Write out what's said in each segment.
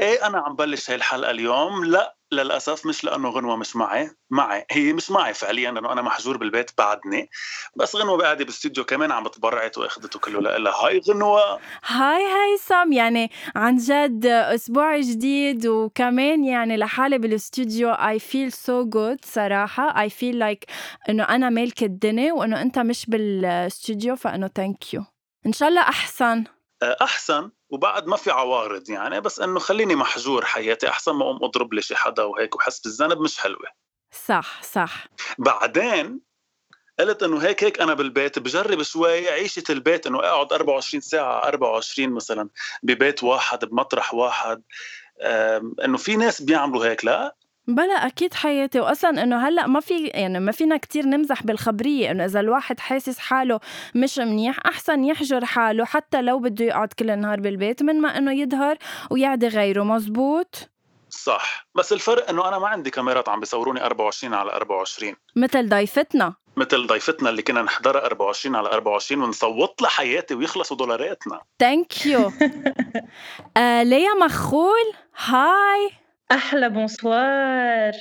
إيه أنا عم بلش هاي الحلقة اليوم. لا للأسف مش لأنه غنوة مش معي معي. هي مش معي فعليا لأنه أنا محجور بالبيت بعدني. بس غنوة قاعدة بالاستوديو كمان عم تبرطع واخذته كله لها hi غنوة. hi هيثم يعني عن جد أسبوع جديد وكمان يعني لحالي بالاستوديو I feel so good صراحة. I feel like إنه أنا مالكه الدنيا وإنه أنت مش بالاستوديو فإنه thank you إن شاء الله أحسن. أحسن. وبعد ما في عوارض يعني بس إنه خليني محجور حياتي أحسن ما أقوم أضرب لي شي حدا وهيك وحس بالذنب مش حلوة. صح صح. بعدين قلت إنه هيك هيك أنا بالبيت بجرب شوي عيشة البيت إنه أقعد 24 ساعة 24 مثلا ببيت واحد بمطرح واحد. إنه في ناس بيعملوا هيك لا. بلا أكيد حياتي. واصلا إنه هلأ ما في يعني ما فينا كتير نمزح بالخبرية إنه إذا الواحد حاسس حاله مش منيح أحسن يحجر حاله حتى لو بده يقعد كل النهار بالبيت من ما إنه يظهر ويعدي غيره. مزبوط؟ صح. بس الفرق إنه أنا ما عندي كاميرات عم بيصوروني 24 على 24 مثل ضيفتنا. مثل ضيفتنا اللي كنا نحضرها 24 على 24 ونصوت لها حياتي ويخلصوا دولاراتنا. thank you آه ليا مخول. hi أحلى bonsoir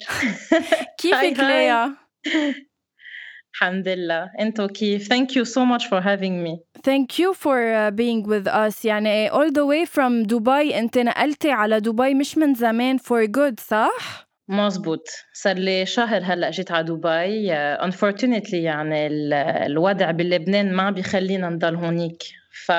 كيفك ليا؟ الحمد لله انتو كيف thank you so much for having me. Thank you for uh, being with us. يعني all the way from دبي انت نقلتي على دبي مش من زمان. For good صح؟ مزبوط صار لي شهر هلا جيت على دبي uh, unfortunately يعني الوضع بلبنان ما بيخلينا نضل هونيك. ف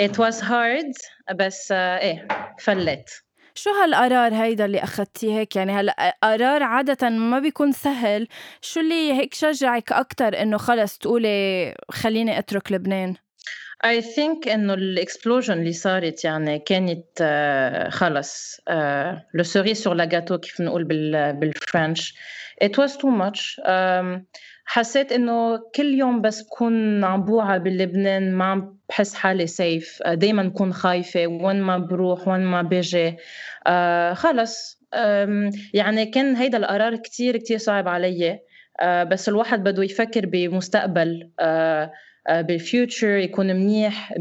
it was hard بس uh, إيه فلت. شو هالقرار هيدا اللي أخدتيه هيك؟ يعني هلا قرار عادة ما بيكون سهل. شو اللي هيك شجعك أكتر إنه خلص تقولي خليني أترك لبنان؟ I think إنه ال explosion اللي صارت يعني كانت uh, خلص لو sorry sur la كيف بنقول بال French. It was too much. um, حسيت إنه كل يوم بس بكون عم بوعى بلبنان ما عم بحس حالي safe دايما بكون خايفة. وين ما بروح وين ما بيجي. آه خلص. يعني كان هيدا القرار كتير كتير صعب علي. آه بس الواحد بده يفكر بمستقبل. آه بال future يكون منيح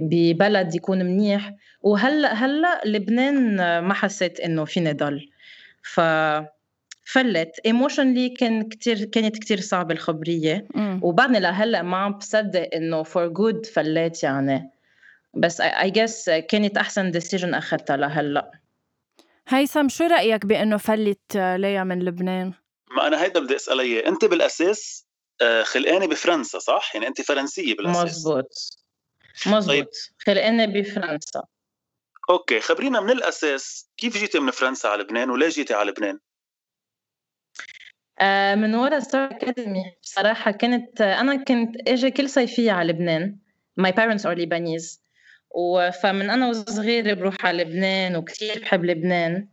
ببلد يكون منيح. وهلأ هلأ لبنان ما حسيت إنه فيني ضل. ف فليت. emotionally كان كتير كانت كتير صعبة الخبرية. وبعدني لهلأ ما عم بصدق إنه for good فليت يعني. بس I guess كانت أحسن decision أخذتها لهلأ. هيثم شو رأيك بإنه فلت ليا من لبنان؟ ما أنا هيدا بدي اسال إياه. أنت بالأساس خلقانة بفرنسا صح؟ يعني أنت فرنسية بالأساس. مزبوط. مزبوط. طيب. خلقانة بفرنسا. okay خبرينا من الأساس كيف جيتي من فرنسا على لبنان وليه جيتي على لبنان؟ آه، من ورا ستار اكاديمي بصراحة كانت أنا كنت أجي كل صيفية على لبنان. my parents are Lebanese فمن أنا وصغيرة بروح على لبنان وكثير بحب لبنان.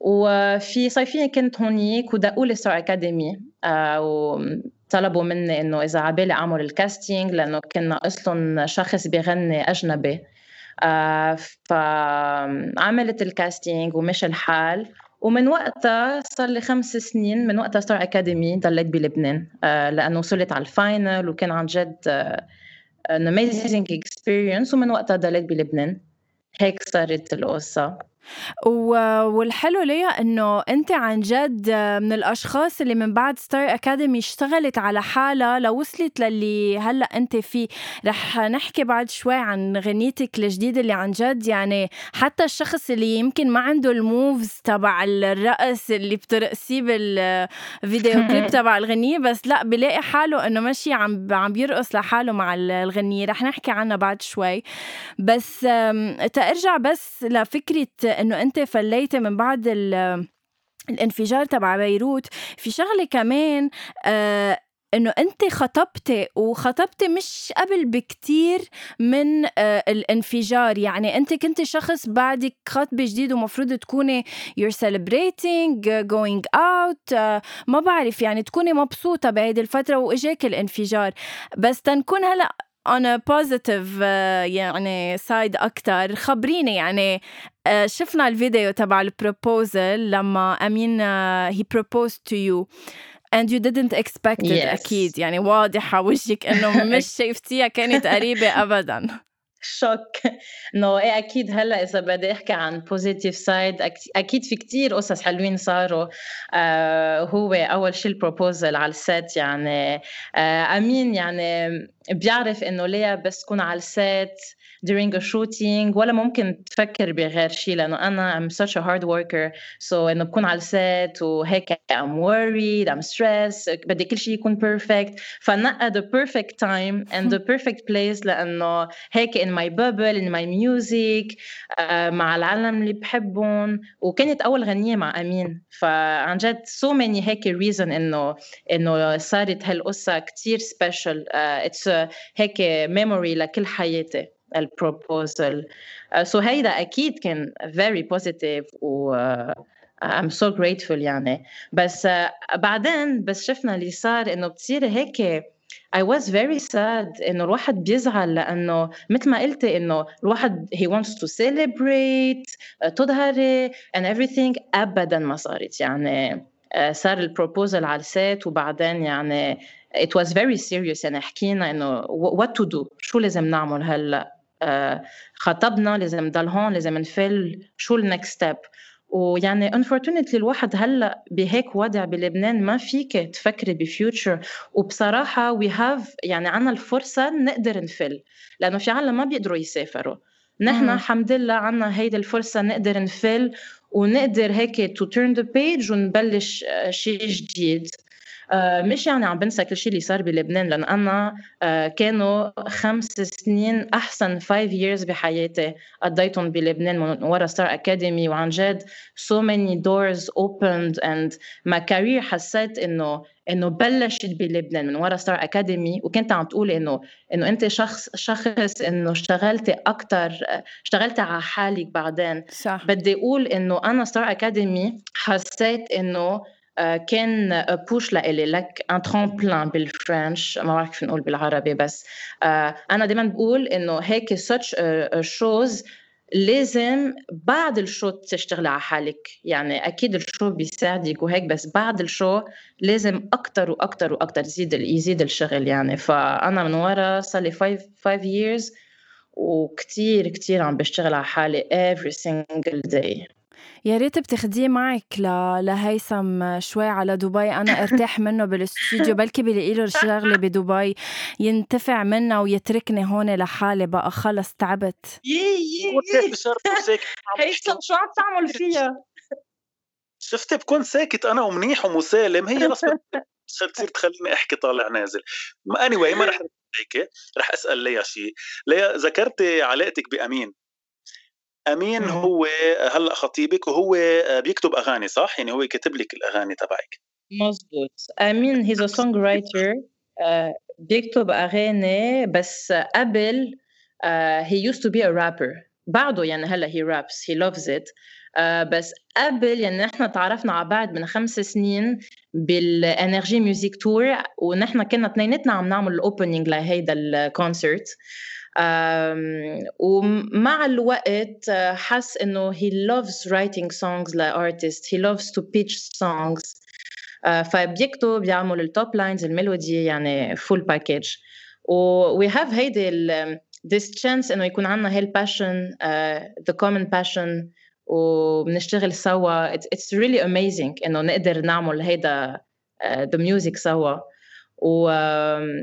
وفي صيفية كنت هونيك ودقوا لي ستار اكاديمي آه، وطلبوا مني إنه إذا عبالي أعمل ال casting لأنه كان ناقص شخص بيغني أجنبي. آه، فعملت ال casting ومشي الحال. ومن وقتها صار لي خمس سنين من وقتها ستار أكاديمي ضليت بلبنان آه، لأنه وصلت على ال final وكان عن جد an amazing experience ومن وقتها ضليت بلبنان. هيك صارت القصة. والحلو ليا إنه أنت عن جد من الأشخاص اللي من بعد ستار اكاديمي اشتغلت على حالها لوصلت للي هلأ أنت فيه. رح نحكي بعد شوي عن غنيتك الجديدة اللي عن جد يعني حتى الشخص اللي يمكن ما عنده ال moves تبع الرقص اللي بترقصيه بال video clip تبع الغنية بس لأ بلاقي حاله إنه ماشي عم عم بيرقص لحاله مع الغنية. رح نحكي عنها بعد شوي. بس ترجع بس لفكرة انه أنت فليتي من بعد الانفجار تبع بيروت. في شغلة كمان آه إنه أنت خطبتي وخطبتي مش قبل بكتير من آه، الانفجار. يعني أنت كنت شخص بعدك خطبة جديد ومفروض تكوني you're celebrating going out آه، ما بعرف يعني تكوني مبسوطة بعيد الفترة وإجاك الانفجار. بس تنكون هلأ on a positive يعني side أكتر خبريني يعني شفنا الفيديو تبع ال proposal لما أمين he proposed to you and you didn't expect it yes. أكيد. يعني واضحة وجهك إنه مش شايفتيها كانت قريبة أبدا. shock. إنه إيه أكيد هلأ إذا بدي أحكي عن positive side أكيد في كتير قصص حلوين صاروا. آه هو أول شيء ال proposal على ال set يعني. آه أمين يعني بيعرف إنه ليا بس تكون على ال set during a shooting ولا ممكن تفكر بغير شيء لأنه أنا I'm such a hard worker. So إنه بكون على ال set وهيك I'm worried I'm stressed بدي كل شيء يكون perfect. فنقى the perfect time and the perfect place لأنه هيك in my bubble in my music uh, مع العالم اللي بحبهم. وكانت أول غنية مع أمين. فعن جد so many هيك reason إنه إنه صارت كثير special it's uh, هيك memory لكل حياتي. ال proposal so uh, هيدا أكيد كان very positive و uh, I'm so grateful يعني. بس uh, بعدين بس شفنا اللي صار إنه بتصير هيك I was very sad إنه الواحد بيزعل لأنه مثل ما قلتي إنه الواحد he wants to celebrate تظهري and everything ابدا ما صارت يعني. صار ال proposal على ال set وبعدين يعني it was very serious يعني حكينا إنه what to do شو لازم نعمل هلأ؟ خطبنا لازم نضل هون لازم نفل. شو ال next step ويعني unfortunately الواحد هلا بهيك وضع بلبنان ما فيك تفكري ب future وبصراحة we have يعني عنا الفرصة نقدر نفل لأنه في عالم ما بيقدروا يسافروا. نحن الحمد لله عنا هيدي الفرصة نقدر نفل ونقدر هيك to turn the page ونبلش آه، شيء جديد. آه، مش يعني عم بنسى كل شيء اللي صار بلبنان لأن أنا آه، كانوا خمس سنين أحسن five years بحياتي قضيتهم بلبنان من ورا ستار اكاديمي وعن جد so many doors opened and my career حسيت إنه إنه بلشت بلبنان من ورا ستار اكاديمي وكنت عم تقولي إنه إنه أنت شخص شخص إنه اشتغلتي أكثر اشتغلتي على حالك بعدين. صح. بدي أقول إنه أنا ستار اكاديمي حسيت إنه آه، كان push لإلي like un tremplin بال French ما بعرف كيف نقول بالعربي بس آه، أنا دائما بقول إنه هيك such shows لازم بعد ال show تشتغلي على حالك. يعني أكيد ال show بيساعدك وهيك بس بعد ال show لازم أكثر وأكثر وأكثر يزيد يزيد الشغل يعني. فأنا من ورا صار لي 5 5 years وكثير كثير عم بشتغل على حالي every single day. يا ريت بتاخديه معك ل... لهيثم شوي على دبي. أنا أرتاح منه بالاستوديو بلكي بلاقي له شغله بدبي ينتفع منها ويتركني هون لحالي. بقى خلص تعبت. هيثم شو عم تعمل فيها شفتي بكون ساكت أنا ومنيح ومسالم. هي بس تصير تخليني أحكي طالع نازل. اني anyway ما رح هيك رح أسأل ليا شيء ليا ذكرتي علاقتك بأمين؟ أمين. هو هلأ خطيبك وهو بيكتب أغاني صح؟ يعني هو كاتب لك الأغاني تبعك. مزبوط أمين he's a songwriter بيكتب أغاني بس قبل he used to be a rapper بعده يعني هلأ he raps he loves it بس قبل يعني نحن تعرفنا على بعض من خمس سنين بال NRJ Music Tour ونحن كنا اثنيناتنا عم نعمل ال opening لهيدا ال concert ومع الوقت حس إنه he loves writing songs ل artists he loves to pitch songs. فبيكتب بيعمل ال top lines ال melody يعني full package و we have هيدي this chance إنه يكون عندنا هي ال passion the common passion وبنشتغل سوا. It's, it's really amazing إنه نقدر نعمل هيدا the music سوا. و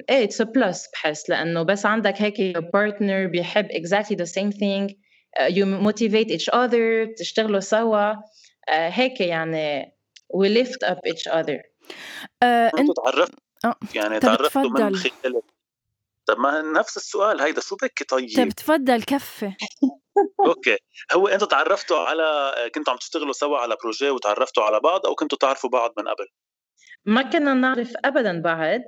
إيه it's plus بحس لأنه بس عندك هيك partner بيحب exactly the same thing uh, you motivate each other تشتغلوا سوا uh, هيك يعني we lift up each other. uh, أنتوا تعرفتوا آه. يعني تعرفتوا من خلال طب ما نفس السؤال هيدا شو بك طيب؟ طيب تفضل كفي. Okay. هو أنتوا تعرفتوا على كنتوا عم تشتغلوا سوا على fr projet وتعرفتوا على بعض أو كنتوا تعرفوا بعض من قبل؟ ما كنا نعرف ابدا بعد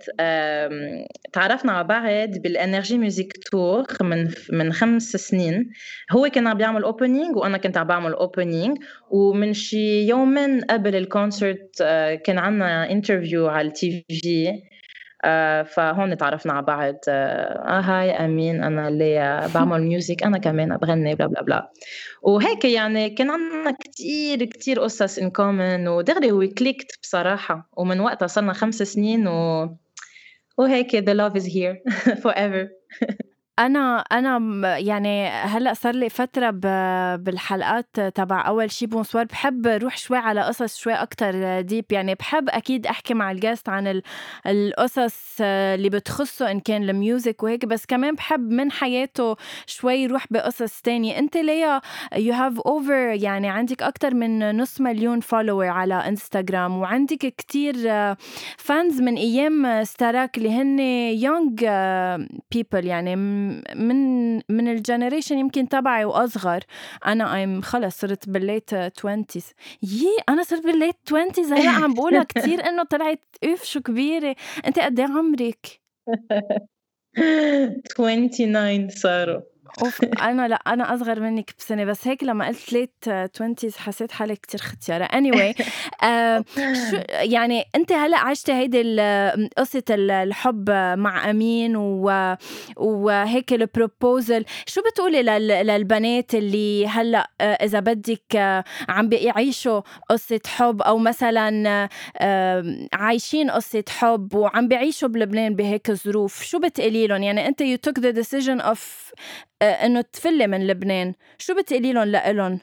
تعرفنا على بعض بال NRJ Music Tour من من خمس سنين. هو كان عم بيعمل opening وأنا كنت عم بعمل opening ومن شي يومين قبل ال concert آه، كان عندنا interview على ال TV. فهون تعرفنا على بعض. آه،, آه هاي أمين أنا اللي بعمل music أنا كمان بغني بلا بلا بلا. وهيك يعني كان عندنا كتير كتير قصص in common ودغري we clicked بصراحة. ومن وقتها صرنا خمس سنين و وهيك the love is here forever. أنا أنا يعني هلأ صار لي فترة بالحلقات تبع أول شي bonsoir بحب روح شوي على قصص شوي أكتر deep يعني بحب أكيد أحكي مع ال guest عن القصص اللي بتخصه إن كان ال music وهيك بس كمان بحب من حياته شوي يروح بقصص تانية. أنت ليا you have over يعني عندك أكتر من نص مليون follower على انستغرام وعندك كتير fans من أيام Star Ac اللي هن young people يعني من من ال generation يمكن تبعي وأصغر. أنا I'm خلص صرت بال late 20 يي أنا صرت بالليت 20 هلا عم بقولها كثير إنه طلعت أوف شو كبيرة. أنت قد إيه عمرك؟ 29 صاروا. أوف أنا لا أنا أصغر منك بسنة بس هيك لما قلت ليت 20 حسيت حالي كتير ختيارة. اني anyway, آه شو يعني أنت هلأ عشتي هيدي قصة الحب مع أمين و وهيك البروبوزل شو بتقولي للبنات اللي هلأ آه، إذا بدك آه، عم بيعيشوا قصة حب أو مثلا عايشين قصة حب وعم بيعيشوا بلبنان بهيك ظروف شو بتقولي لهم؟ يعني أنت you took the decision of آه، إنه تفلي من لبنان. شو بتقولي لهم لإلهم؟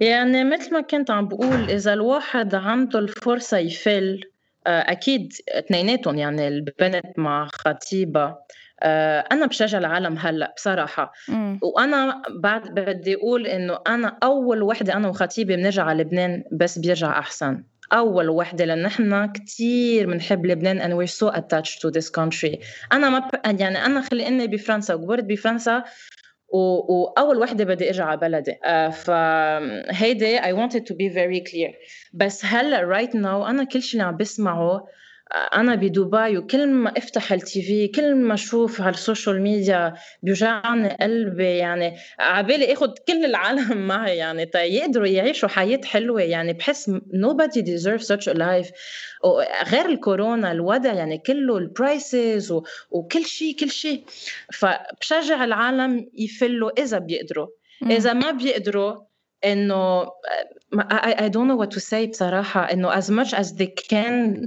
يعني مثل ما كنت عم بقول إذا الواحد عنده الفرصة يفل آه، أكيد اثنيناتهم يعني البنت مع خطيبها آه، أنا بشجع العالم هلأ بصراحة. م. وأنا بعد بدي أقول إنه أنا أول وحدة أنا وخطيبي بنرجع على لبنان بس بيرجع أحسن. أول وحدة لأن نحن كثير بنحب لبنان and we're so attached to this country. أنا ما ب... يعني أنا خلقني بفرنسا وكبرت بفرنسا و... وأول وحدة بدي ارجع على بلدي. uh, فهيدي I wanted to be very clear. بس هلأ right now أنا كل شيء اللي عم بسمعه أنا بدبي وكل ما أفتح ال TV كل ما أشوف على ال social media بيوجعني قلبي يعني عبالي اخذ كل العالم معي يعني تا يقدروا يعيشوا حياة حلوة يعني بحس nobody deserves such a life. غير الكورونا الوضع يعني كله ال prices وكل شيء كل شيء. فبشجع العالم يفلوا إذا بيقدروا. إذا ما بيقدروا انه I, I don't know what to say بصراحة إنه as much as they can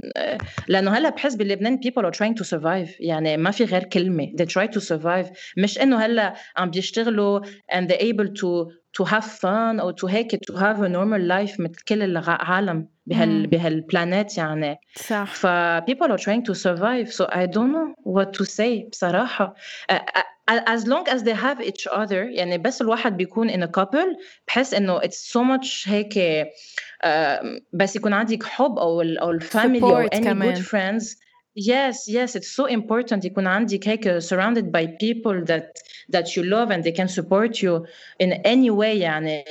لأنه هلا بحس بلبنان people are trying to survive يعني ما في غير كلمة they try to survive مش إنه هلا عم بيشتغلوا and they able to to have fun أو to هيك to have a normal life مثل كل العالم بهال بهالبلانيت يعني صح ف people are trying to survive so I don't know what to say بصراحة as long as they have each other يعني بس الواحد بيكون in a couple بحس انه it's so much هيك بس يكون عندك حب أو ال أو الفاميلي أو any كمان. good friends yes yes it's so important يكون عندك هيك surrounded by people that that you love and they can support you in any way يعني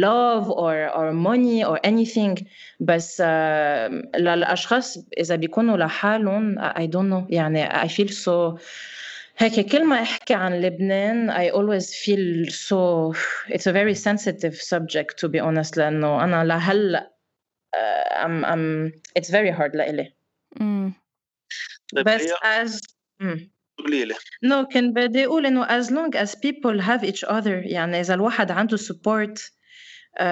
love or or money or anything بس uh, للاشخاص اذا بيكونوا لحالهم I don't know يعني I feel so هيك كل ما احكي عن لبنان I always feel so it's a very sensitive subject to be honest لانه انا لهلا uh, I'm, I'm it's very hard لإلي طيب بس as نو no, كان بدي أقول إنه as long as people have each other يعني إذا الواحد عنده support uh,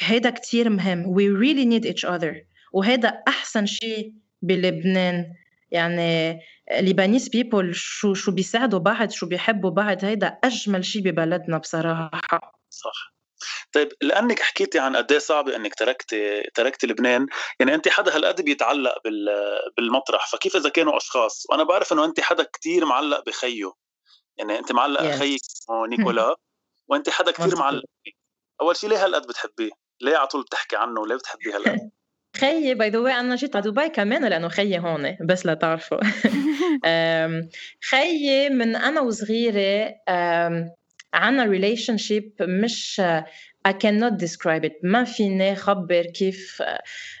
هيدا كتير مهم. We really need each other. وهيدا أحسن شيء بلبنان. يعني ليبانيز بيبول شو شو بيساعدوا بعض شو بيحبوا بعض هيدا أجمل شيء ببلدنا بصراحة. صح. طيب لأنك حكيتي عن قد إيه صعب إنك تركتي تركتي لبنان يعني انت حدا هالقد بيتعلق بالمطرح فكيف إذا كانوا أشخاص؟ وأنا بعرف إنه انت حدا كتير معلق بخيه يعني انت معلق yes. خيك نيكولا وانت حدا كتير معلق أول شيء ليه هالقد بتحبيه؟ ليه على طول بتحكي عنه؟ وليه بتحبيه هالقد؟ خيي by the أنا جيت على دبي كمان لأنه خيي هون بس لا تعرفوا خيي من أنا وصغيرة عنا relationship مش I cannot describe it ما فيني خبر كيف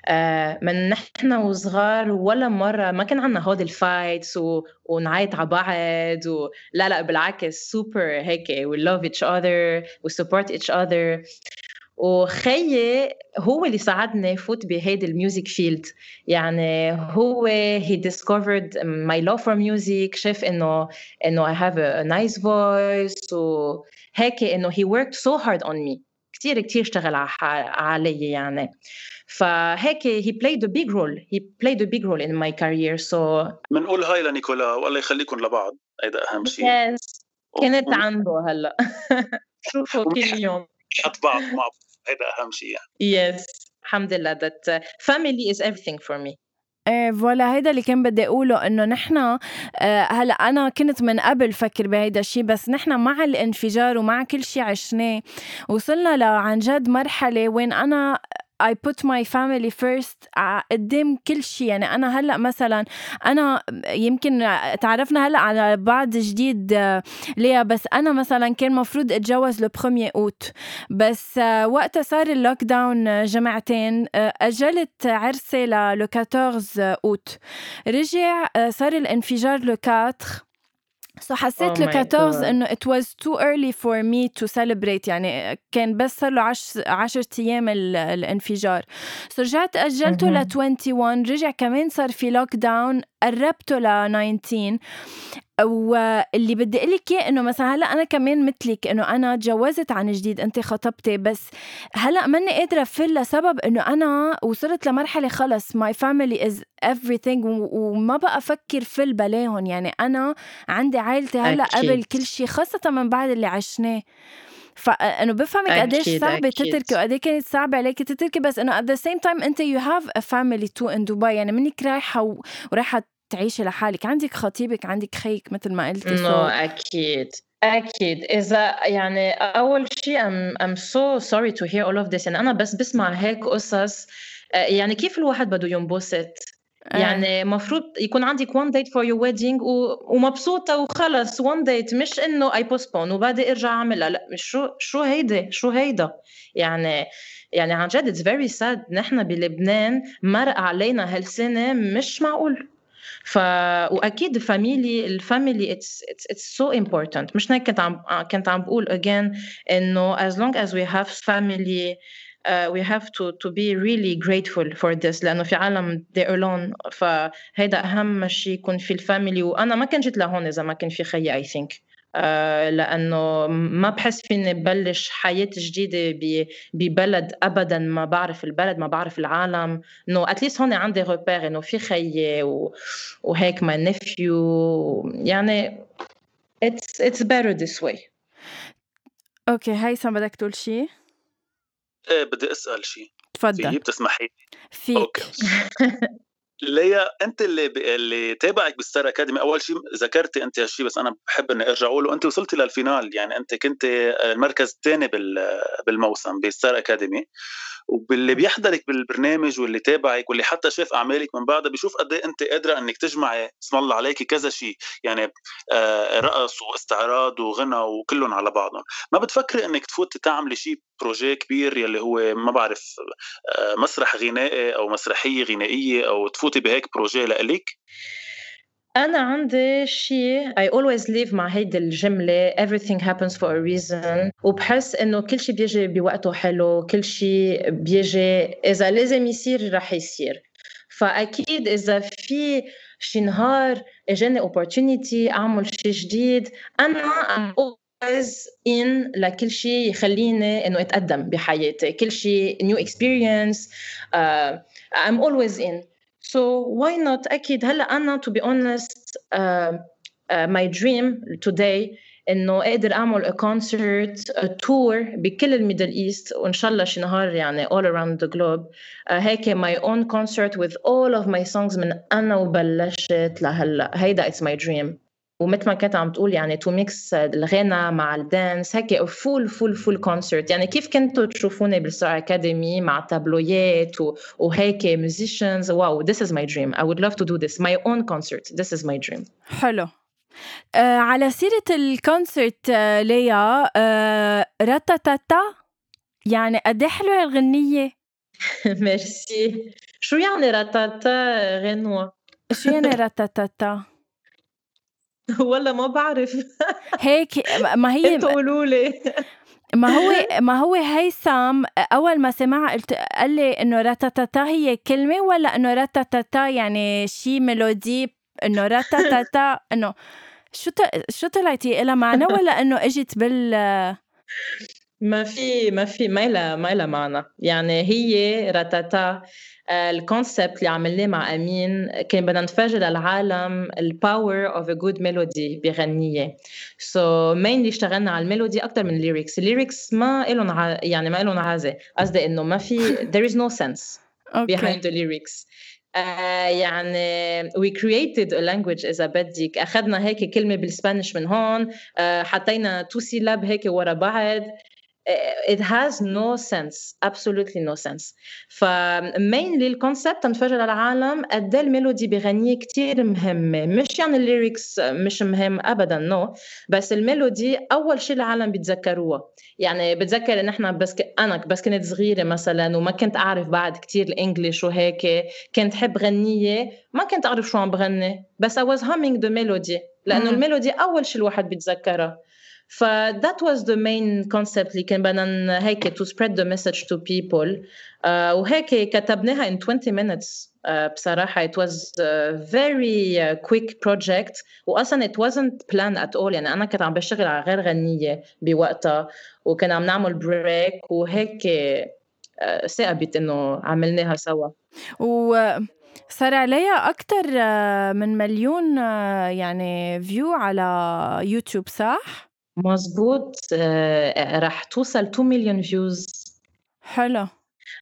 آه، من نحن وصغار ولا مرة ما كان عنا هود ال fights. ونعيط على بعض و... لا لا بالعكس سوبر هيك we love each other we support each other وخيي هو اللي ساعدني فوت بهيدي ال music field. يعني هو he discovered my love for music شاف إنه إنه I have a nice voice وهيك إنه he worked so hard on me. كثير كثير اشتغل علي يعني. فهيك he played a big role he played a big role in my career so بنقول هاي لنيكولا والله يخليكم لبعض. هيدا أهم شيء yes. كنت عنده هلأ. شوفوا كل يوم. حط بعض مع هيدا أهم شيء يعني. Yes. الحمد لله. That family is everything for me. إيه فوالا هيدا اللي كان بدي أقوله إنه نحن آه هلأ أنا كنت من قبل فكر بهيدا الشيء بس نحن مع الانفجار ومع كل شيء عشناه وصلنا لعن جد مرحلة وين أنا I put my family first. قدام كل شيء يعني أنا هلأ مثلا أنا يمكن تعرفنا هلأ على بعض جديد ليا بس أنا مثلا كان مفروض أتجوز fr le premier août بس وقتها صار ال lockdown جمعتين أجلت عرسي لل le 14 أوت رجع صار الانفجار le 4 so حسيت oh le 14 إنه it was too early for me to celebrate يعني كان بس صار له 10 10 أيام الانفجار. so رجعت أجلته ل 21 رجع كمان صار في lockdown قربته ل 19 واللي بدي أقول لك إياه إنه مثلا هلأ أنا كمان مثلك إنه أنا تجوزت عن جديد انت خطبتي بس هلأ ماني قادرة أفل لسبب إنه أنا وصلت لمرحلة خلص my family is everything وما بقى أفكر فل بلاهم. يعني أنا عندي عائلتي هلأ قبل كل شيء خاصة من بعد اللي عشناه. فانه بفهمك قديش صعبه تتركي وقد كانت صعبة عليك تتركي بس إنه at the same time أنت you have a family too in دبي يعني منك رايحة ورايحة تعيشي لحالك. عندك خطيبك عندك خيك مثل ما قلتي no, أكيد أكيد. إذا يعني أول شيء I'm, I'm so sorry to hear all of this. يعني أنا بس بسمع هيك قصص يعني كيف الواحد بده ينبسط؟ يعني المفروض يكون عندك one date for your wedding و... ومبسوطة وخلص one date. مش إنه I postpone وبعدي أرجع أعملها. لا شو شو هيدا شو هيدا؟ يعني يعني عن جد it's very sad. نحن بلبنان مرق علينا هالسنة مش معقول. ف وأكيد ال family ال family it's it's so important مش هيك كنت عم كنت عم بقول again إنه as long as we have family uh, we have to to be really grateful for this. لأنه في عالم they alone فهيدا أهم شيء يكون في ال family. وأنا ما كنت جيت لهون إذا ما كان في خيي I think. لأنه ما بحس فيني ببلش حياه جديدة ببلد ابدا ما بعرف البلد ما بعرف العالم. إنه at least هون عندي روبير إنه في خيي وهيك ما نفيو يعني it's it's better this way. Okay هيثم بدك تقول شيء؟ إيه بدي أسأل شيء تفضل. بتسمحي فيك. Okay. ليا أنت اللي ب... اللي تابعك بال Star Academy. أول شيء ذكرتي أنت هالشيء بس أنا بحب إني أرجع أقول أنت وصلتي لل finale يعني أنت كنت المركز الثاني بال... بالموسم بالستار أكاديمي. واللي بيحضرك بالبرنامج واللي تابعك واللي حتى شاف أعمالك من بعدها بيشوف قد إيه أنت قادرة إنك تجمعي اسم الله عليك كذا شيء. يعني آه رقص واستعراض وغنى وكلهم على بعضهم. ما بتفكري إنك تفوتي تعملي شيء projet كبير يلي هو ما بعرف آه مسرح غنائي أو مسرحية غنائية أو تفوتي بهيك projet لإلك؟ أنا عندي شيء I always live مع هيدي الجملة everything happens for a reason وبحس إنه كل شيء بيجي بوقته حلو كل شيء بيجي إذا لازم يصير رح يصير. فأكيد إذا في شي نهار إجاني opportunity أعمل شيء جديد أنا I'm always in لكل شيء يخليني إنه أتقدم بحياتي. كل شيء new experience uh, I'm always in. So why not أكيد هلا أنا to be honest uh, uh, my dream today انه اقدر اعمل a concert a tour بكل الميدل ايست وان شاء الله شي نهار يعني all around the globe uh, هيك my own concert with all of my songs من انا وبلشت لهلا هيدا it's my dream ومثل ما كنت عم تقول يعني to mix الغنى مع ال dance هيك full full full concert يعني كيف كنتوا تشوفوني بالستار اكاديمي مع تابلويات وهيك musicians wow this is my dream. I would love to do this. My own concert. This is my dream. حلو. آه على سيرة ال concert آه ليا آه راتاتاتا يعني قد إيه حلوة الغنية؟ ميرسي. شو يعني راتاتا غنوة؟ شو يعني راتاتاتا والله ما بعرف. هيك ما هي أنتوا قولوا لي. ما هو ما هو هيثم أول ما سمعها قلت قال لي إنه راتاتاتا هي كلمة ولا إنه راتاتاتا يعني شيء melody إنه راتاتاتا إنه شو شو طلعتي لها معنى ولا إنه إجت بال ما في ما في ما لها ما لها معنى. يعني هي راتاتا ال concept اللي عملناه مع أمين كان بدنا نفرجي للعالم ال power of a good melody بغنية. so mainly اشتغلنا على ال melody أكثر من ال lyrics ال lyrics ما لهم ع... يعني ما لهم عازة. قصدي إنه ما في there is no sense okay. behind the lyrics. uh, يعني we created a language إذا بدك. أخذنا هيك كلمة بال Spanish من هون uh, حطينا two syllables هيك ورا بعض. It has no sense absolutely no sense. ف mainly ال concept تنفرجي العالم قد ال melody بغنية كتير مهمة مش يعني ال lyrics مش مهم ابدا no. بس ال melody أول شيء العالم بيتذكروها يعني بتذكر إن إحنا بس ك... أنا بس كنت صغيرة مثلا وما كنت أعرف بعد كتير ال English وهيك كنت حب غنية. ما كنت أعرف شو عم بغني بس I was humming the melody. لأنه ال melody أول شيء الواحد بيتذكرها ف that was the main concept اللي كان بدنا هيك to spread the message to people. Uh, وهيك كتبناها in 20 minutes uh, بصراحة it was a very uh, quick project. وأصلا it wasn't planned at all. يعني أنا كنت عم بشتغل على غير غنية بوقتها وكنا عم نعمل بريك وهيك ثاقبت إنه عملناها سوا و صار عليها أكتر من مليون يعني view على يوتيوب صح؟ مزبوط آه، راح توصل 2 مليون views حلو.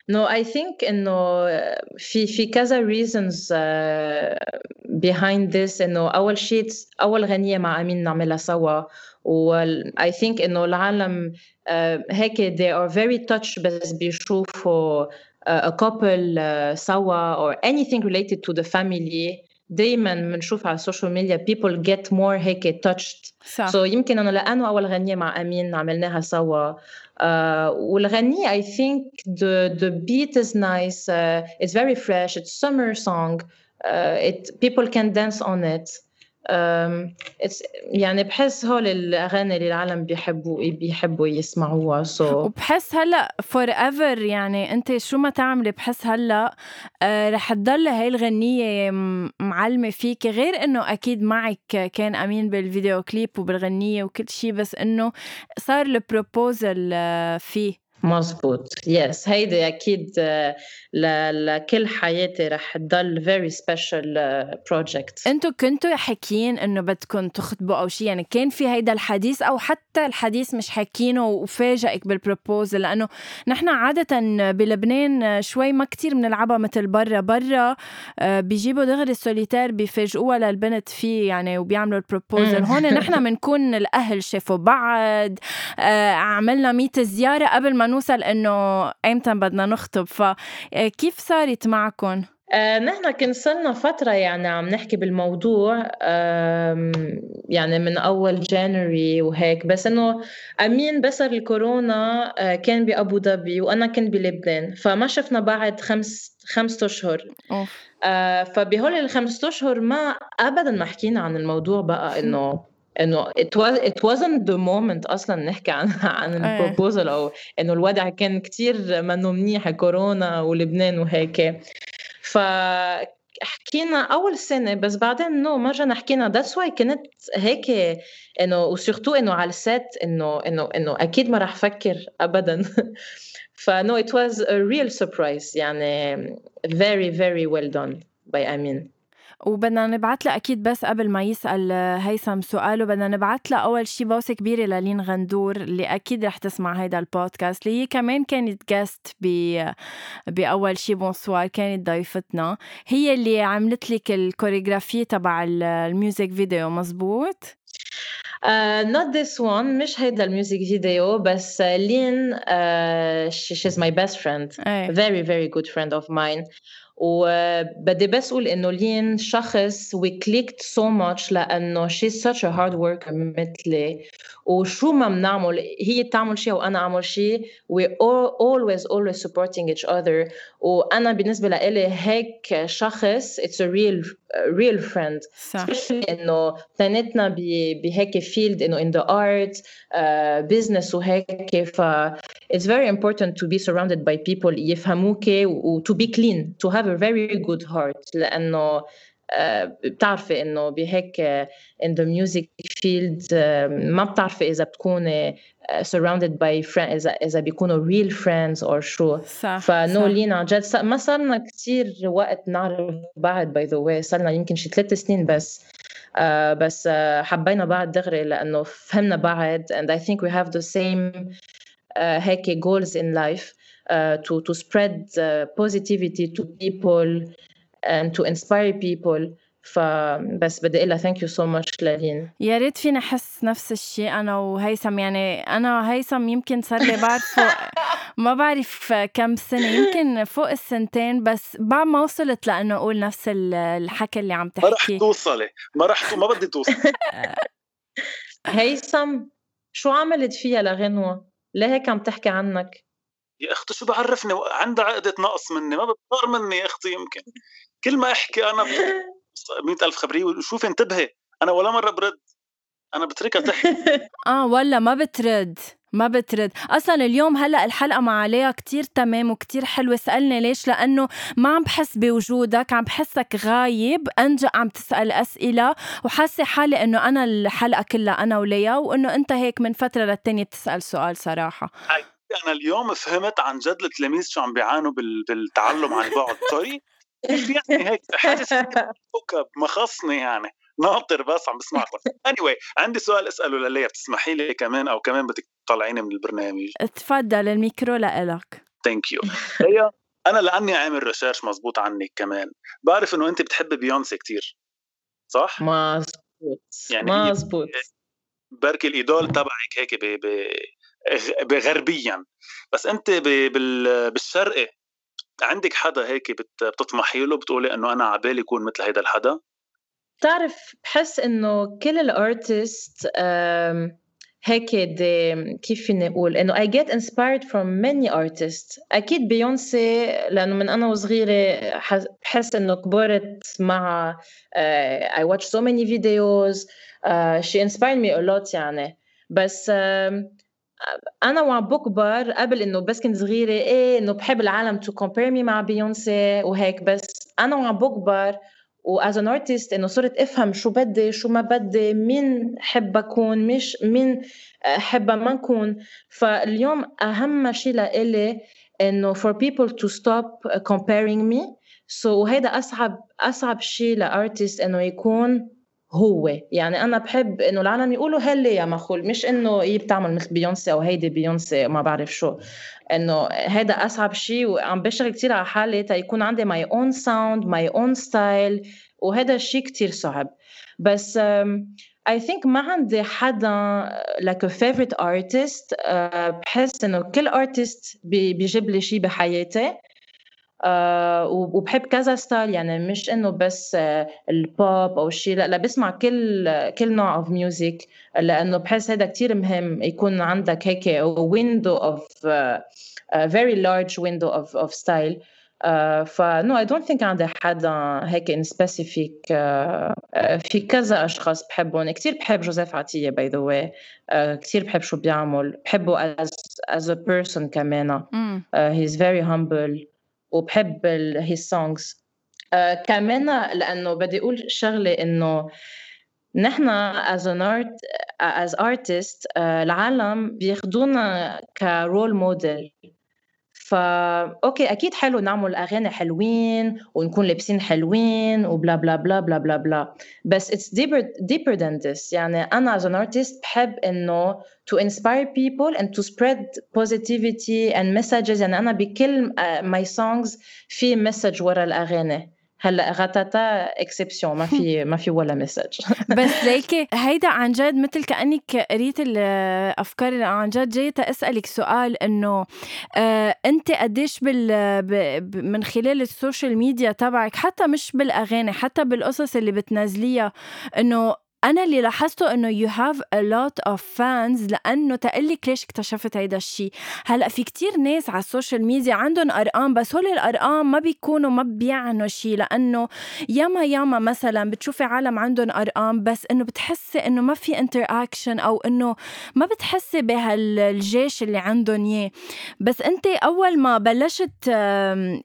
no I think إنه في في كذا reasons behind this إنه أول شيء أول غنية مع أمين نعملها سوا. و I think إنه العالم آه، هيك they are very touched بس بيشوفوا uh, a couple سوا or anything related to the family. uh, دايما بنشوف على ال social media people get more هيك touched صح so يمكن انه لأنه اول غنيه مع امين عملناها سوا uh, والغنية I think the the beat is nice uh, it's very fresh it's summer song uh, it people can dance on it يعني بحس هول الأغاني اللي العالم بيحبوا بيحبوا يسمعوها so. وبحس هلأ forever يعني أنت شو ما تعملي بحس هلأ آه رح تضل هاي الغنية معلمة فيك غير إنه أكيد معك كان أمين بالفيديو كليب وبالغنية وكل شيء بس إنه صار ال proposal آه فيه مزبوط yes هيدي أكيد آه، لكل حياتي رح تضل very special project أنتوا كنتوا حاكيين إنه بدكم تخطبوا أو شيء يعني كان في هيدا الحديث أو حتى الحديث مش حاكينه وفاجئك بال proposal لأنه نحن عادة بلبنان شوي ما كتير بنلعبها مثل برا. برا آه، بيجيبوا دغري السوليتير بيفاجئوها للبنت فيه يعني وبيعملوا ال proposal هون نحن بنكون الأهل شافوا بعض آه، عملنا ميت زيارة قبل ما نوصل إنه ايمتى بدنا نخطب فكيف صارت معكم؟ آه نحن كان صرنا فترة يعني عم نحكي بالموضوع يعني من أول January وهيك بس إنه أمين بعصر الكورونا آه كان بأبو ظبي وأنا كنت بلبنان فما شفنا بعد خمس خمسة أشهر آه فبهول الخمسة أشهر ما أبدا ما حكينا عن الموضوع بقى إنه إنه it was it wasn't the moment أصلا نحكي عن عن إيه. ال proposal أو إنه الوضع كان كتير منه منيح كورونا ولبنان وهيك. ف حكينا أول سنة بس بعدين no ما رجعنا حكينا. that's why كنت هيك إنه و surtout إنه على ال set إنه إنه إنه أكيد ما راح أفكر ابدا. فنو it was a real surprise يعني. Very very well done by Amin. وبدنا نبعت لها أكيد بس قبل ما يسأل هيثم سؤاله بدنا نبعت لها أول شيء بوسة كبيرة للين غندور اللي أكيد رح تسمع هيدا البودكاست اللي هي كمان كانت guest ب بأول شيء bonsoir كانت ضيفتنا. هي اللي عملت لك ال choreography تبع ال music video مزبوط؟ Uh, not this one مش هيدا ال music video بس لين uh, she, she's my best friend. أي. very very good friend of mine. وبدي بس اقول انه لين شخص we clicked so much لانه she's such a hard worker مثلي وشو ما بنعمل هي تعمل شيء وانا اعمل شيء we all, always always supporting each other وانا بالنسبه لإلي هيك شخص it's a real real friend صح انه اثنيناتنا بهيك فيلد انه in the art uh, business وهيك ف it's very important to be surrounded by people يفهموك و to be clean to have a very good heart لانه بتعرفي إنه بهيك in the music field ما بتعرفي إذا بتكوني surrounded by friends إذا إذا بيكونوا real friends or شو صح فنو لين عن جد ما صار لنا كثير وقت نعرف بعض by the way صار لنا يمكن شي ثلاث سنين بس. uh, بس uh, حبينا بعض دغري لأنه فهمنا بعض and I think we have the same uh, هيك goals in life uh, to to spread uh, positivity to people. And to inspire people. فبس بدي أقول لها thank you so much لالين يا ريت فينا أحس نفس الشيء أنا وهيثم يعني أنا وهيثم يمكن صار لي بعرفه ما بعرف كم سنة يمكن فوق السنتين بس بعد ما وصلت لأنه أقول نفس الحكي اللي عم تحكي ما رح توصلي. ما رح ما بدي توصلي هيثم شو عملت فيها لغنوة؟ ليه هيك عم تحكي عنك؟ يا أختي شو بعرفني؟ عندها عقدة نقص مني ما بتطار مني يا أختي يمكن. كل ما أحكي أنا مئة ألف خبرية وشوفي انتبهي أنا ولا مرة برد. أنا بتركها تحكي. آه ولا ما بترد ما بترد. أصلا اليوم هلأ الحلقة مع عليها كتير تمام وكتير حلوة. سألني ليش؟ لأنه ما عم بحس بوجودك عم بحسك غايب. أنجا عم تسأل أسئلة وحاسة حالي إنه أنا الحلقة كلها أنا وليا وإنه أنت هيك من فترة للتانية بتسال سؤال صراحة. أنا اليوم فهمت عن جد التلاميذ شو عم بيعانوا بالتعلم عن بعد. سوري كيف يعني هيك حاسس كوكب مخصني يعني ناطر بس عم بسمعكم اني anyway, عندي سؤال أسأله لليا. بتسمحي لي كمان أو كمان بدك تطلعيني من البرنامج؟ تفضل الميكرو لإلك. thank you ليا أنا لأني عامل research مزبوط عنك كمان. بعرف إنه أنت بتحبي بيونسي كتير صح؟ مزبوط يعني مزبوط بركي ال idol تبعك هيك ب... ب... بغربيا. بس أنت ب... بال... بالشرقي عندك حدا هيك بتطمحي له بتقولي إنه أنا عبالي يكون مثل هيدا الحدا؟ بتعرف بحس إنه كل الارتست هيك دي كيف فيني أقول؟ إنه I get inspired from many artists. أكيد بيونسي لأنه من أنا وصغيرة بحس إنه كبرت مع uh, I watch so many videos uh, she inspired me a lot يعني. بس uh, أنا وعم بكبر قبل إنه بس كنت صغيرة إيه إنه بحب العالم to compare me مع بيونسي وهيك بس. أنا وعم بكبر و as an artist إنه صرت أفهم شو بدي شو ما بدي مين حب اكون مش مين حب ما نكون فاليوم أهم شيء لإلي إنه for people to stop comparing me. So وهيدا أصعب أصعب شيء ل artist إنه يكون هو. يعني أنا بحب إنه العالم يقولوا هي ليا مخول مش إنه هي بتعمل مثل بيونسي أو هيدي بيونسي ما بعرف شو. إنه هذا أصعب شيء وعم بشتغل كثير على حالي تيكون عندي my own sound my own style وهذا الشيء كثير صعب. بس I think ما عندي حدا like favorite artist بحس إنه كل artist بيجيب لي شيء بحياتي. وبحب كذا style يعني مش إنه بس آه البوب أو شيء لا لا بسمع كل كل نوع of music لأنه بحس هذا كتير مهم يكون عندك هيك window of very large window of of style فنو I don't think عندي حدا هيك in specific في كذا أشخاص بحبهم. كثير بحب جوزيف عطية by the way كثير بحب شو بيعمل. بحبه as as a person كمان. he is very humble. وبحب his songs uh, كمان لأنه بدي أقول شغلة إنه نحن as an art as artist uh, العالم بياخذونا ك role model فا okay أكيد حلو نعمل أغاني حلوين ونكون لابسين حلوين و blah blah blah blah blah blah. بس it's deeper deeper than this. يعني أنا as an artist بحب إنه to inspire people and to spread positivity and messages. يعني أنا بكل my songs في message ورا الأغاني. هلا غتاتا exception ما في ما في ولا message بس ليكي هيدا عن جد مثل كأنك قريت الأفكار اللي عن جد جاية أسألك سؤال إنه آه أنت قديش بال من خلال ال social media تبعك حتى مش بالأغاني حتى بالقصص اللي بتنزليها إنه أنا اللي لاحظته إنه you have a lot of fans لأنه تقلك ليش اكتشفت هيدا الشيء هلأ في كتير ناس على ال social media عندهم أرقام بس هول الأرقام ما بيكونوا ما بيعنوا شيء لأنه ياما ياما مثلا بتشوفي عالم عندهم أرقام بس إنه بتحسي إنه ما في interaction أو إنه ما بتحسي بهالجيش اللي عندهم إياه. بس أنت أول ما بلشت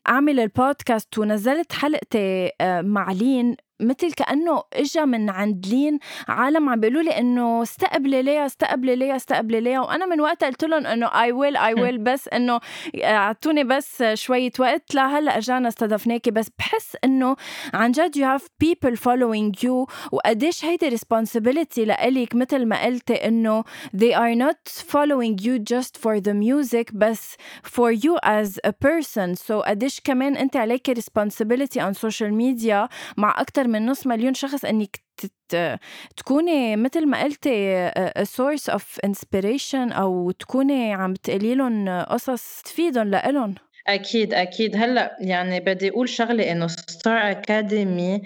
أعمل البودكاست ونزلت حلقتي مع لين مثل كأنه اجى من عند لين عالم عم بيقولوا لي إنه استقبلي ليا استقبلي ليا استقبلي ليا وأنا من وقتها قلت لهم إنه I will I will بس إنه أعطوني بس شوية وقت. لهلأ اجانا استضفناكي. بس بحس إنه عن جد you have people following you وقديش هيدي responsibility لإلك مثل ما قلتي إنه they are not following you just for the music بس for you as a person. So قديش كمان أنت عليك responsibility on social media مع أكثر من نص مليون شخص إنك تكوني مثل ما قلتي source of inspiration أو تكوني عم تقولي لهم قصص تفيدهم لإلهم. أكيد أكيد. هلأ يعني بدي أقول شغلة إنه ستار أكاديمي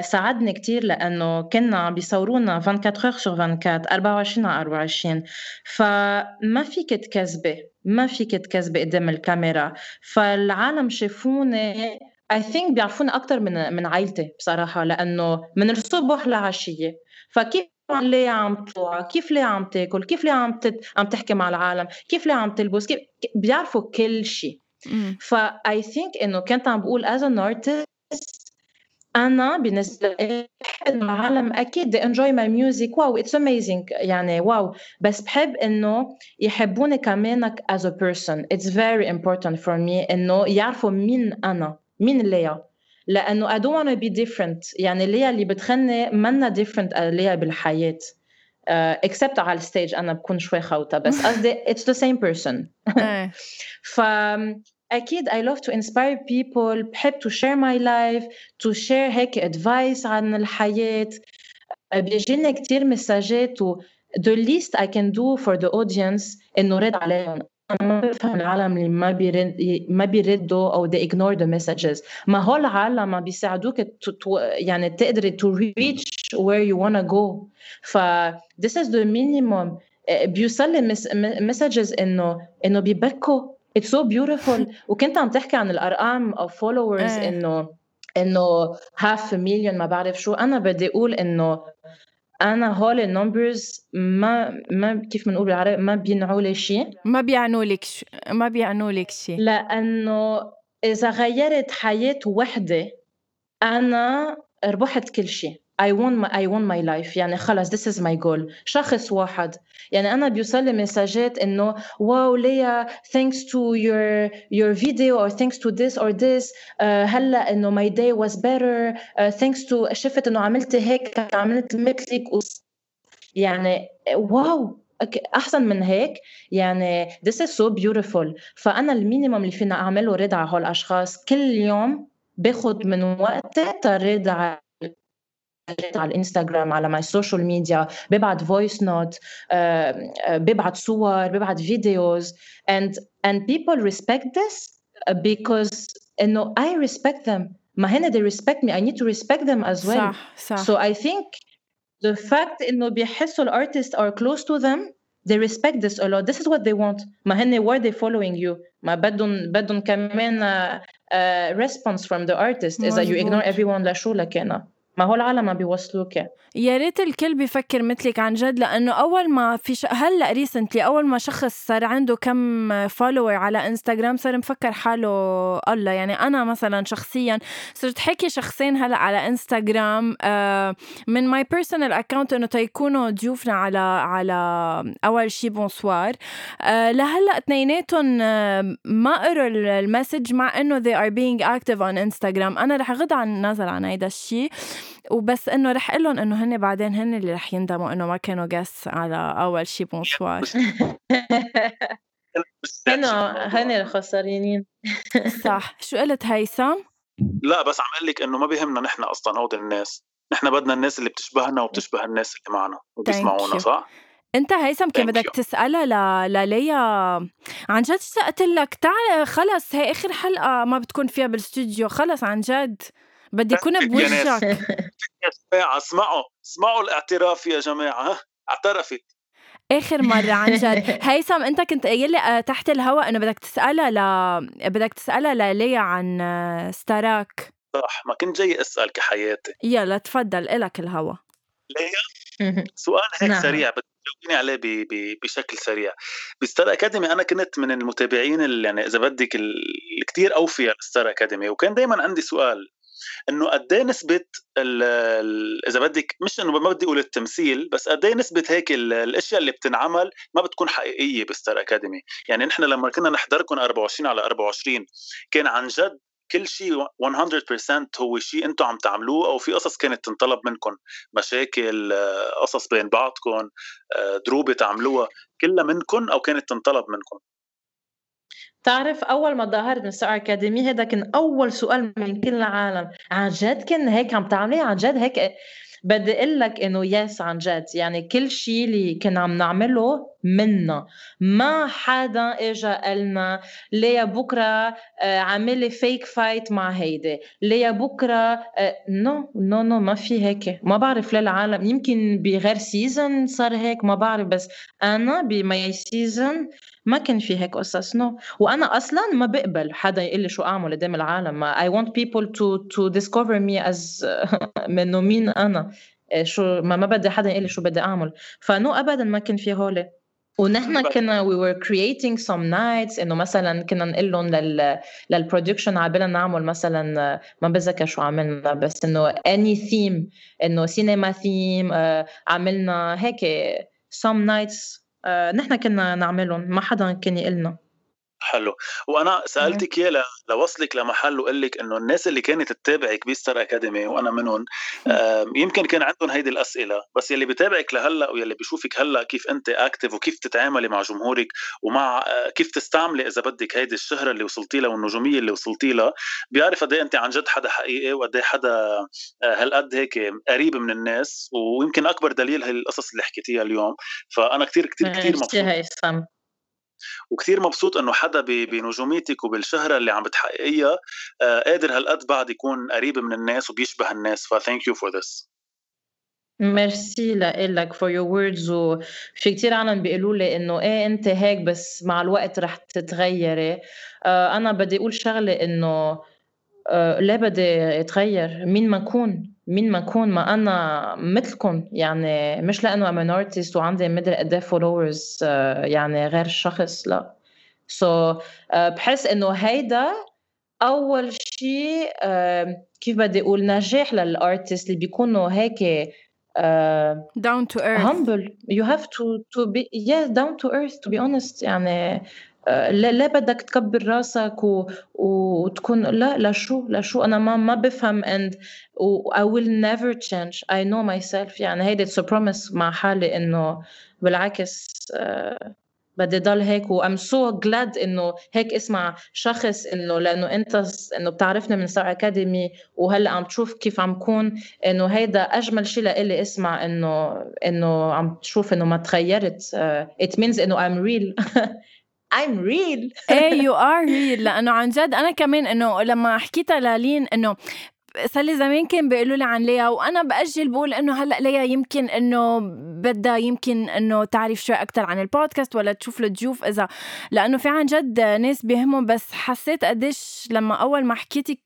ساعدني كتير لأنه كنا عم بيصورونا 24 هور سور 24 24 على 24 فما فيك تكذبي ما فيك تكذبي قدام الكاميرا. فالعالم شافوني I think بيعرفوني أكتر من من عيلتي بصراحة لأنه من الصبح لعشية. فكيف ليه عم تطلع؟ كيف ليه عم تاكل؟ كيف ليه عم تت... عم تحكي مع العالم؟ كيف ليه عم تلبس؟ كيف بيعرفوا كل شيء. ف I think إنه كنت عم بقول as an artist أنا بالنسبة لي العالم. أكيد they enjoy my music. واو it's amazing. يعني واو بس بحب إنه يحبوني كمان as a person. It's very important for me إنه يعرفوا مين أنا. مين ليا لأنه I don't want to be different يعني ليا اللي بتغني منا different ليا بالحياة uh, except على الستيج أنا بكون شوي خوته بس قصدي it's the same person ف أكيد I love to inspire people بحب to share my life to share هيك advice عن الحياة بيجيني كثير مساجات و the least I can do for the audience انه رد عليهم ما بفهم العالم اللي ما بيرد ما بيردوا أو they ignore the messages. ما هو العالم ما بيساعدوك يعني تقدري to reach where you wanna go. ف this is the minimum. بيوصل لي messages انه إنه بيبكوا. It's so beautiful. وكنت عم تحكي عن الأرقام of followers انه إنه half a million ما بعرف شو. أنا بدي أقول إنه أنا هول النمبرز ما ما كيف بنقول بالعربي ما بينعوا لي شيء ما بيعنوا لك. ما بيعنوا لك شيء لأنه إذا غيرت حياة وحدة أنا ربحت كل شيء I want my, I want my life. يعني خلص this is my goal. شخص واحد. يعني أنا بيوصل لي مساجات إنه واو ليا thanks to your your video or thanks to this or this. uh, هلا إنه my day was better. uh, thanks to شفت إنه عملت هيك عملت مثلك. يعني واو أحسن من هيك. يعني this is so beautiful. فأنا ال minimum اللي فينا أعمله رد على هول الأشخاص. كل يوم باخذ من وقتي ترد على على الانستغرام على ماي سوشيال ميديا ببعت فويس نوت ببعت صور ببعت فيديوز and and people respect this because انه I respect them ما هن they respect me I need to respect them as well صح صح so I think the fact انه بيحسوا الارتست are close to them they respect this a lot this is what they want ما هن why they following you ما بدهم بدهم كمان uh, uh, response from the artist اذا you ignore everyone لشو لكان ما هو العالم ما بيوصلوك. يا ريت الكل بيفكر مثلك عن جد لأنه أول ما في ش... هلا recently أول ما شخص صار عنده كم follower على انستغرام صار مفكر حاله الله؟ يعني أنا مثلا شخصيا صرت حكي شخصين هلأ على انستغرام آه من my personal account إنه تيكونوا ضيوفنا على على أول شي بونسوار آه لهلأ اثنيناتهم آه ما قروا ال message مع إنه they are being active on انستغرام أنا رح غض النظر عن هيدا الشيء وبس إنه رح أقول لهم إنه هن بعدين هن اللي رح يندموا إنه ما كانوا جس على أول شي بونسوار هنا هن الخسرانين. صح. شو قلت هيثم؟ لا بس عم أقول لك إنه ما بيهمنا نحن أصلا هود الناس. نحن بدنا الناس اللي بتشبهنا وبتشبه الناس اللي معنا وبيسمعونا صح؟ أنت هيثم كان بدك تسألها لليا. عن جد اشتقت لك؟ تعال خلص هي آخر حلقة ما بتكون فيها بالاستوديو خلص عن جد. بدي اكون بوجهك. ساعة اسمعوا اسمعوا الاعتراف يا جماعة. اعترفت. آخر مرة عن جد. هيثم أنت كنت قايل لي آه، تحت الهواء. انه بدك تسألها ل بدك تسألها لليا عن آه، ستاراك. صح ما كنت جاي أسأل كحياتي. يلا تفضل. إلك الهوا ليا؟ سؤال هيك نعم. سريع بتجاوبيني عليه بشكل سريع. بستار أكاديمي أنا كنت من المتابعين اللي يعني إذا بدك الكثير أوفياء لستار أكاديمي وكان دائما عندي سؤال. إنه قد إيه نسبة إذا بدك مش إنه ما بدي أقول التمثيل بس قد إيه نسبة هيك الأشياء اللي بتنعمل ما بتكون حقيقية بستار أكاديمي. يعني نحن لما كنا نحضركم 24 على 24 كان عن جد كل شيء 100% هو شيء أنتم عم تعملوه أو في قصص كانت تنطلب منكم. مشاكل قصص بين بعضكم دروبه تعملوها كلها منكم أو كانت تنطلب منكم. تعرف أول ما ظهرت من ستار اكاديمي هذا كان أول سؤال من كل العالم. عن جد كان هيك عم تعملي؟ عن جد هيك؟ بدي أقول لك إنه yes عن جد. يعني كل شيء اللي كنا عم نعمله منا. ما حدا اجى قالنا ليا بكرة عاملي فيك فايت مع هيدي؟ ليا بكرة؟ no no no ما في هيك. ما بعرف ليه العالم يمكن بغير season صار هيك ما بعرف. بس أنا ب my season ما كان في هيك قصص no وأنا أصلا ما بقبل حدا يقول لي شو أعمل قدام العالم. I want people to to discover me as منه مين أنا. إيه، شو ما, ما بدي حدا يقول لي شو بدي أعمل. ف no ابدا ما كان في هول. ونحن كنا we were creating some nights إنه مثلا كنا نقول لهم لل لل production عبالنا نعمل مثلا ما بتذكر شو عملنا بس إنه any theme إنه سينما ثيم عملنا هيك some nights آه، نحن كنا نعملهم ما حدا كان يقلنا. حلو وأنا سألتك اياه لوصلك لمحل وقال لك إنه الناس اللي كانت تتابعك بستار أكاديمي وأنا منهم يمكن كان عندهم هيدي الأسئلة بس يلي بتابعك لهلأ ويلي بيشوفك هلأ كيف أنت اكتف وكيف تتعاملي مع جمهورك ومع آه، كيف تستعملي إذا بدك هيدي الشهرة اللي وصلتي لها والنجومية اللي وصلتي لها. بيعرف قد إيه أنت عن جد حدا حقيقي وقد إيه حدا آه، هالقد هيك قريب من الناس ويمكن أكبر دليل هي القصص اللي حكيتيها اليوم. فأنا كثير كثير كثير مبسوط. وكثير مبسوط إنه حدا بنجوميتك وبالشهرة اللي عم بتحققيها آه، قادر هالقد بعد يكون قريب من الناس وبيشبه الناس. ف thank you for this merci لك for your words وفي كتير عالم بيقولوا لي إنه إيه أنت هيك بس مع الوقت رح تتغيري. آه أنا بدي أقول شغلة إنه آه ليه بدي أتغير؟ مين ما أكون؟ مين ما أكون ما أنا مثلكم. يعني مش لأنه I'm artist وعندي مدري قد إيه followers يعني غير الشخص لا. so so, uh, بحس إنه هيدا أول شيء كيف بدي أقول نجاح لل artist اللي بيكونوا هيك down to earth humble. You have to to be yeah down to earth to be honest. يعني لا, لا بدك تكبر راسك و... وتكون لا لشو لشو أنا ما ما بفهم and I will never change. I know myself. يعني هيدي it's a promise مع حالي إنه بالعكس uh, بدي ضل هيك و I'm so glad إنه هيك اسمع شخص إنه لأنه أنت إنه بتعرفني من ستار اكاديمي وهلأ عم تشوف كيف عم كون. إنه هيدا أجمل شيء لإلي اسمع إنه إنه عم تشوف إنه ما تغيرت uh, it means إنه I'm real. I'm real. إيه you are real. لأنه عن جد أنا كمان إنه لما حكيتها لالين إنه صار لي زمان كان بيقولوا لي عن ليا وأنا بأجل بقول إنه هلأ ليا يمكن إنه بدها يمكن إنه تعرف شوي أكثر عن البودكاست ولا تشوف الضيوف إذا لأنه في عن جد ناس بيهمهم. بس حسيت قديش لما أول ما حكيتك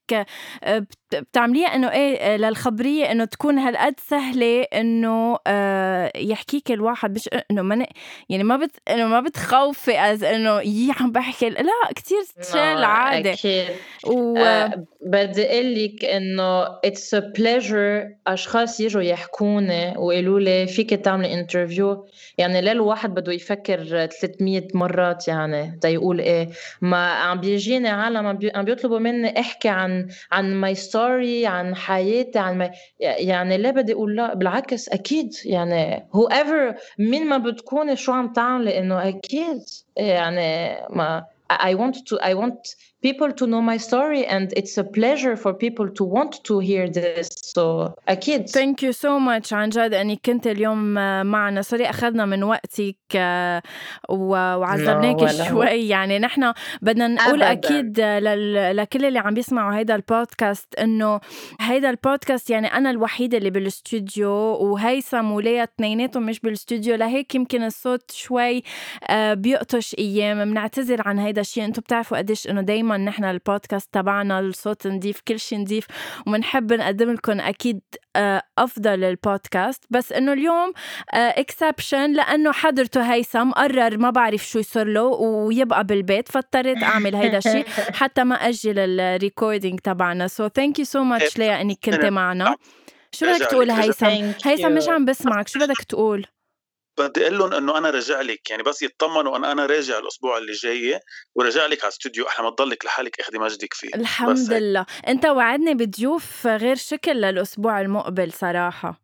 آه، بتعمليها إنه إيه للخبرية إنه تكون هالقد سهلة إنه آه يحكيك الواحد مش إنه ما يعني ما بت إنه ما بتخوفي as إنه يي عم بحكي لا كثير chill عادي أكيد. و... آه بدي أقول لك إنه it's a pleasure أشخاص يجوا يحكوني ويقولوا لي فيك تعملي interview يعني ليه الواحد بده يفكر 300 مرات يعني تا يقول إيه؟ ما عم بيجيني عالم عم بيطلبوا مني أحكي عن عن my story عن حياتي عن ما يعني ليه بدي أقول لا بالعكس أكيد يعني whoever مين ما بتكوني شو عم تعملي انه أكيد يعني ما I want to I want people to know my story and it's a pleasure for people to want to hear this. So أكيد thank you so much عن جد انك كنت اليوم معنا. sorry أخذنا من وقتك وعذبناك شوي. يعني نحن بدنا نقول أبداً. أكيد لكل اللي عم بيسمعوا هيدا البودكاست إنه هيدا البودكاست يعني أنا الوحيدة اللي بالاستوديو وهيثم وليا اثنيناتهم مش بالاستوديو لهيك يمكن الصوت شوي آه، بيقطش أيام. بنعتذر عن هيدا الشيء. أنتم بتعرفوا قديش إنه دايما نحن البودكاست تبعنا الصوت نضيف كل شيء نضيف وبنحب نقدم لكم أكيد آه، أفضل البودكاست بس إنه اليوم exception آه، لأنه حضرته هيثم قرر ما بعرف شو يصير له ويبقى بالبيت فاضطريت أعمل هيدا الشيء حتى ما أجل ال recording تبعنا. so thank you so much ليا إنك كنت معنا. شو بدك تقول هيثم؟ هيثم مش عم بسمعك. شو بدك تقول؟ بدي أقول لهم إنه أنا راجع لك يعني بس يطمنوا انه أنا راجع الأسبوع اللي جاي وراجع لك على الاستوديو إحنا ما تضلك لحالك اخذي مجدك فيه. الحمد لله. أنت وعدني بضيوف غير شكل للأسبوع المقبل صراحة.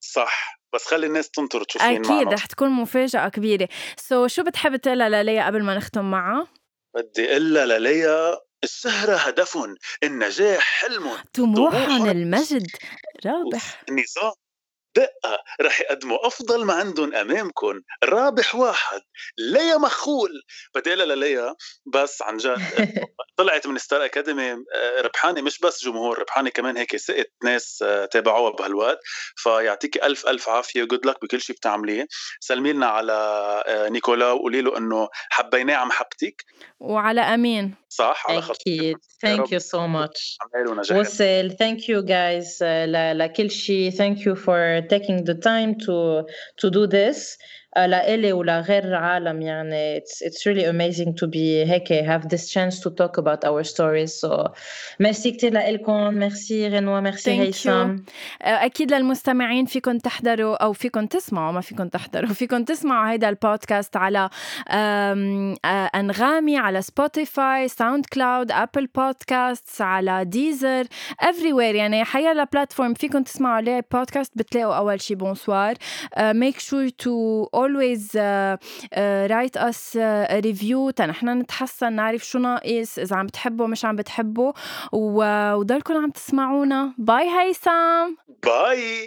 صح. بس خلي الناس تنطر تشوف أكيد رح تكون مفاجأة كبيرة. سو so, شو بتحب تقولها لليا قبل ما نختم معها؟ بدي أقول لليا السهرة هدف النجاح حلم طموح المجد. رابح النظام دقة رح يقدموا أفضل ما عندهم أمامكم رابح واحد ليا مخول. بدي أقول لليا بس عن جد. طلعت من ستار أكاديمي آه، ربحانة مش بس جمهور ربحانة كمان هيك سقت ناس آه، تابعوها بهالوقت. فيعطيكي ألف ألف عافية good luck بكل شيء بتعمليه. سلمي لنا على آه، نيكولا وقولي له إنه حبيناه عم حبتك وعلى أمين. صح؟ على أكيد thank you so much وصل. thank you guys لكل شيء thank you for taking the time to to do this. لإلي ولغير عالم يعني it's, it's really amazing to be هيك have this chance to talk about our stories so merci كتير لإلكم ميرسي غنوة ميرسي هيثم أكيد للمستمعين فيكم تحضروا أو فيكم تسمعوا ما فيكم تحضروا فيكم تسمعوا هيدا البودكاست على أنغامي على سبوتيفاي ساوند كلاود أبل بودكاست على ديزر everywhere يعني حيالله platform فيكم تسمعوا عليه بودكاست بتلاقوا أول شي بونسوار make sure to always uh, uh, write us uh, a review. تا نحنا نتحسن نعرف شو ناقص إذا عم بتحبوا مش عم بتحبوا وضلكم عم تسمعونا. باي هيثم باي.